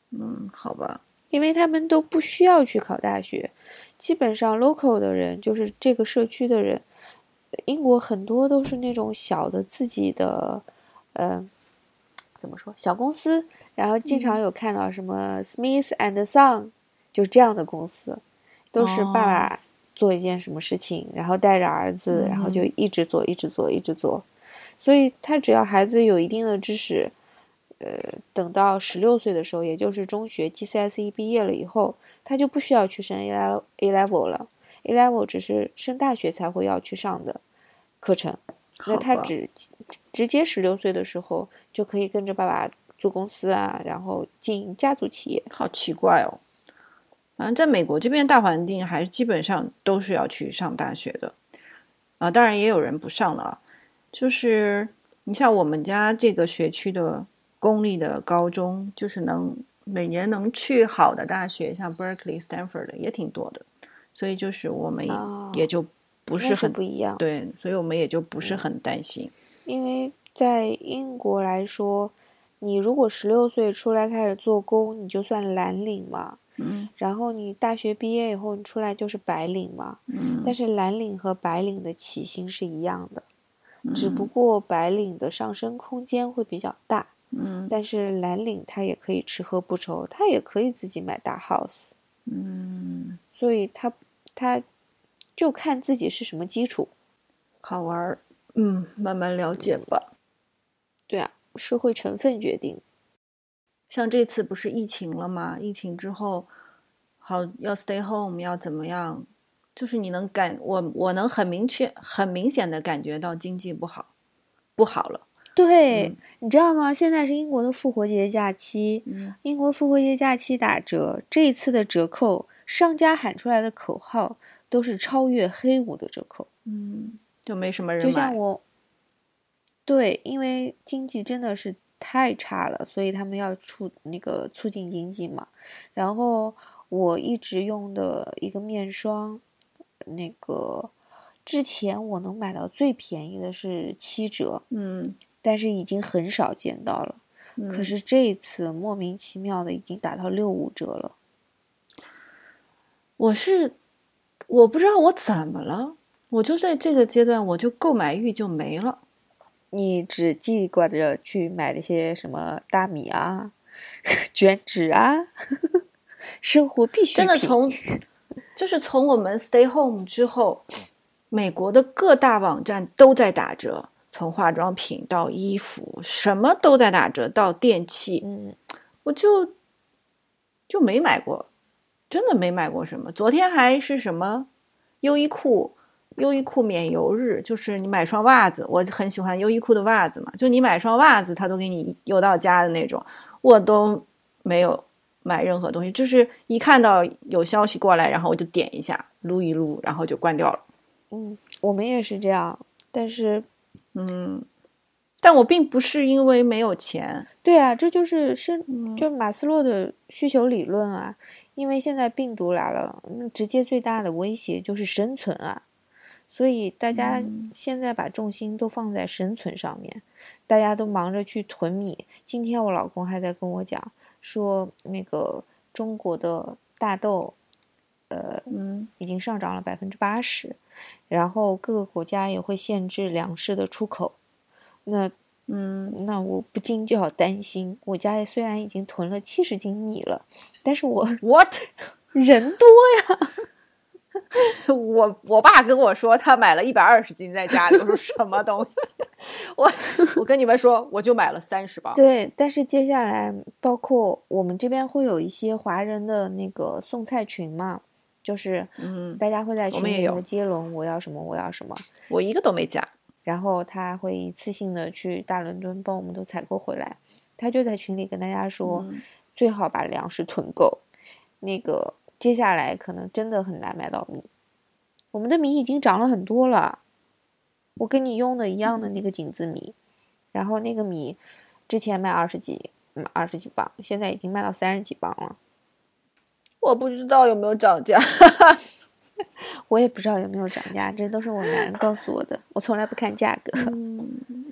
嗯，好吧，因为他们都不需要去考大学，基本上 local 的人就是这个社区的人，英国很多都是那种小的自己的，呃，怎么说小公司，然后经常有看到什么 Smith and Son，就这样的公司，都是爸爸做一件什么事情，然后带着儿子，然后就一直做，一直做，一直做，所以他只要孩子有一定的知识。呃，等到十六岁的时候，也就是中学 GCSE 毕业了以后，他就不需要去升 A A level 了。A level 只是升大学才会要去上的课程。那他只直接十六岁的时候就可以跟着爸爸做公司啊，然后经营家族企业。好奇怪哦！反正在美国这边大环境还基本上都是要去上大学的啊，当然也有人不上的了。就是你像我们家这个学区的。公立的高中就是能每年能去好的大学，像 Berkeley、Stanford 的也挺多的，所以就是我们也就不是很不一样。对，所以我们也就不是很担心。因为在英国来说，你如果十六岁出来开始做工，你就算蓝领嘛。嗯。然后你大学毕业以后，你出来就是白领嘛。嗯。但是蓝领和白领的起薪是一样的。只不过白领的上升空间会比较大。嗯，但是蓝领他也可以吃喝不愁，他也可以自己买大 house。嗯，所以他他就看自己是什么基础。好玩儿，嗯，慢慢了解吧。对啊，社会成分决定。像这次不是疫情了吗？疫情之后，好要 stay home，要怎么样？就是你能感我，我能很明确、很明显的感觉到经济不好，不好了。对，你知道吗？现在是英国的复活节假期，嗯英国复活节假期打折，这一次的折扣，商家喊出来的口号都是超越黑五的折扣。嗯，就没什么人就像。我，对，因为经济真的是太差了，所以他们要促那个促进经济嘛。然后我一直用的一个面霜，那个之前我能买到最便宜的是七折，嗯，但是已经很少见到了。可嗯是这一次莫名其妙的已经打到六五折了。我是我不知道我怎么了，我就在这个阶段，我就购买欲就没了。你只记挂着去买那些什么大米啊、卷纸啊，生活必需品。真的从 就是从我们 stay home 之后，美国的各大网站都在打折，从化妆品到衣服，什么都在打折，到电器，嗯，我就就没买过，真的没买过什么。昨天还是什么优衣库。优衣库免邮日，就是你买双袜子，我很喜欢优衣库的袜子嘛，就你买双袜子，他都给你邮到家的那种，我都没有买任何东西，就是一看到有消息过来，然后我就点一下，撸一撸，然后就关掉了。嗯，我们也是这样，但是，嗯，但我并不是因为没有钱，对啊，这就是是，嗯就马斯洛的需求理论啊。因为现在病毒来了，那直接最大的威胁就是生存啊。所以大家嗯现在把重心都放在生存上面，大家都忙着去囤米。今天我老公还在跟我讲说，那个中国的大豆，呃，嗯已经上涨了百分之八十，然后各个国家也会限制粮食的出口。那嗯，那我不禁就要担心，我家里虽然已经囤了七十斤米了，但是我 what？人多呀。我我爸跟我说，他买了一百二十斤在家里，我说什么东西？我我跟你们说，我就买了三十包。对，但是接下来包括我们这边会有一些华人的那个送菜群嘛，就是嗯，大家会在群里我们也有头接龙，我要什么我要什么，我一个都没加。然后他会一次性的去大伦敦帮我们都采购回来，他就在群里跟大家说，嗯。最好把粮食囤够，那个接下来可能真的很难买到米，我们的米已经涨了很多了，我跟你用的一样的那个井字米，然后那个米之前卖二十几，嗯，二十几磅，现在已经卖到三十几磅了，我不知道有没有涨价。我也不知道有没有涨价，这都是我男人告诉我的，我从来不看价格。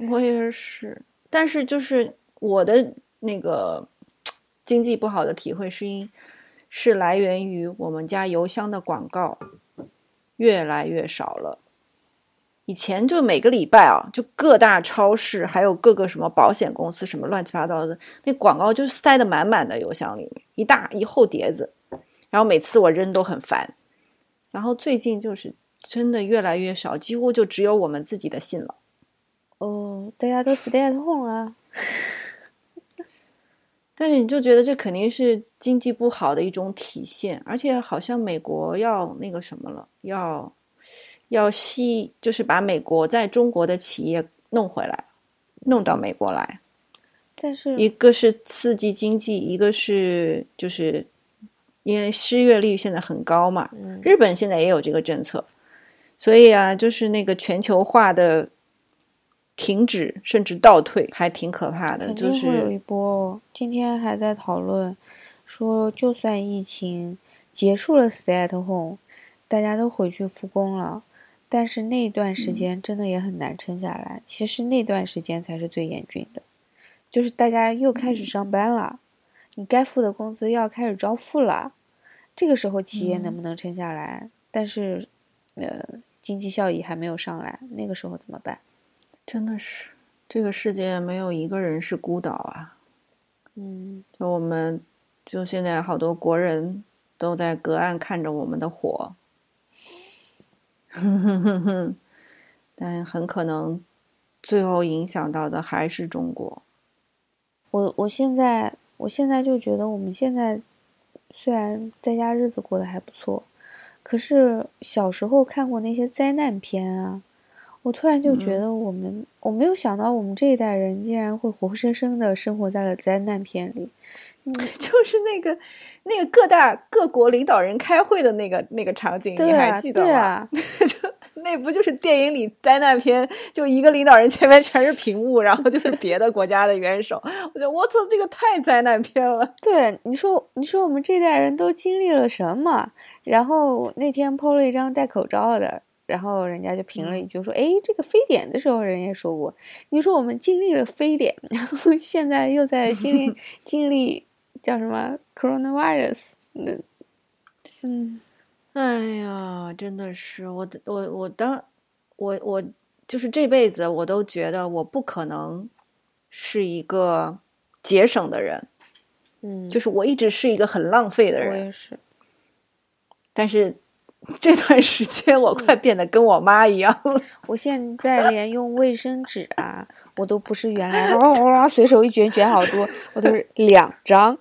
我也是，但是就是我的那个经济不好的体会是因是来源于我们家邮箱的广告越来越少了。以前就每个礼拜啊，就各大超市还有各个什么保险公司什么乱七八糟的，那广告就塞得满满的邮箱里面，一大一厚碟子，然后每次我扔都很烦。然后最近就是真的越来越少，几乎就只有我们自己的信了。哦，大家都 stay at home 啊，但是你就觉得这肯定是经济不好的一种体现，而且好像美国要那个什么了，要要吸，就是把美国在中国的企业弄回来，弄到美国来。但是一个是刺激经济，一个是就是因为失业率现在很高嘛，嗯日本现在也有这个政策，所以啊，就是那个全球化的停止甚至倒退，还挺可怕的。肯就定会有一波哦。今天还在讨论说，就算疫情结束了，stay at home，大家都回去复工了，但是那段时间真的也很难撑下来。其实那段时间才是最严峻的，就是大家又开始上班了，你该付的工资要开始招付了，这个时候企业能不能撑下来？但是，呃，经济效益还没有上来，那个时候怎么办？真的是，这个世界没有一个人是孤岛啊。嗯，就我们，就现在好多国人都在隔岸看着我们的火，但很可能最后影响到的还是中国。我我现在我现在就觉得我们现在虽然在家日子过得还不错，可是小时候看过那些灾难片啊。我突然就觉得，我们我没有想到，我们这一代人竟然会活生生的生活在了灾难片里。嗯，就是那个那个各大各国领导人开会的那个那个场景，你还记得吗？就那不就是电影里灾难片？就一个领导人前面全是屏幕，然后就是别的国家的元首。我觉得我操，这个太灾难片了。对，你说你说我们这代人都经历了什么？然后那天 PO 了一张戴口罩的。然后人家就评了一句说：“哎，这个非典的时候，人家说过，你说我们经历了非典，然后现在又在经历 经历叫什么 coronavirus？那，嗯，哎呀，真的是我我我当我我就是这辈子我都觉得我不可能是一个节省的人，嗯，就是我一直是一个很浪费的人，我也是，但是。”这段时间我快变得跟我妈一样了。我现在连用卫生纸啊，我都不是原来哇哇随手一卷卷好多，我都是两张。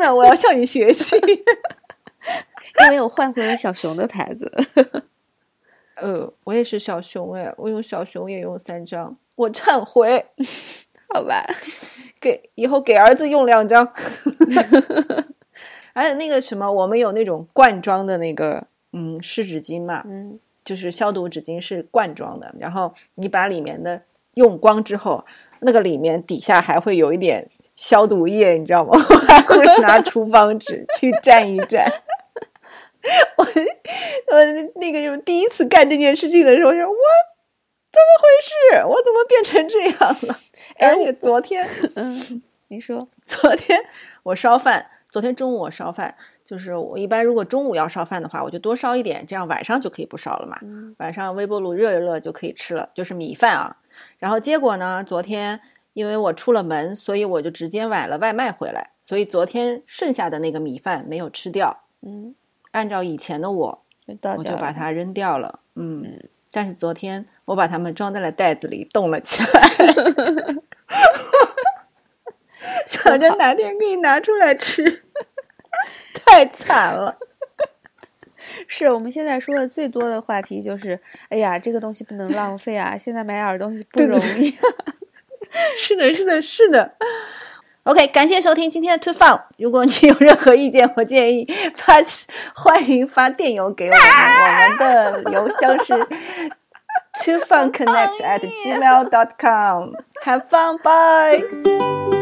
嘿，我还三张呢，我要向你学习。因为我换回了小熊的牌子。呃，我也是小熊哎，我用小熊也用三张，我忏悔。好吧，给以后给儿子用两张。而且那个什么，我们有那种罐装的那个，嗯，湿纸巾嘛，嗯，就是消毒纸巾是罐装的，然后你把里面的用光之后，那个里面底下还会有一点消毒液，你知道吗？我还会拿厨房纸去蘸一蘸。我我那个就是第一次干这件事情的时候，说我怎么回事？我怎么变成这样了？而且昨天，嗯，你说昨天我烧饭。昨天中午我烧饭，就是我一般如果中午要烧饭的话，我就多烧一点，这样晚上就可以不烧了嘛。晚上微波炉热一热就可以吃了，就是米饭啊。然后结果呢，昨天因为我出了门，所以我就直接买了外卖回来，所以昨天剩下的那个米饭没有吃掉。嗯，按照以前的我，我就把它扔掉了。嗯，但是昨天我把它们装在了袋子里，冻了起来。想着哪天可以拿出来吃，太惨了。是我们现在说的最多的话题就是，哎呀，这个东西不能浪费啊！现在买点东西不容易。是的，是的，是的。OK，感谢收听今天的 Too Fun。如果你有任何意见和建议，发欢迎发电邮给我们，我们的邮箱是 Too Fun Connect at gmail dot com。Have fun, bye.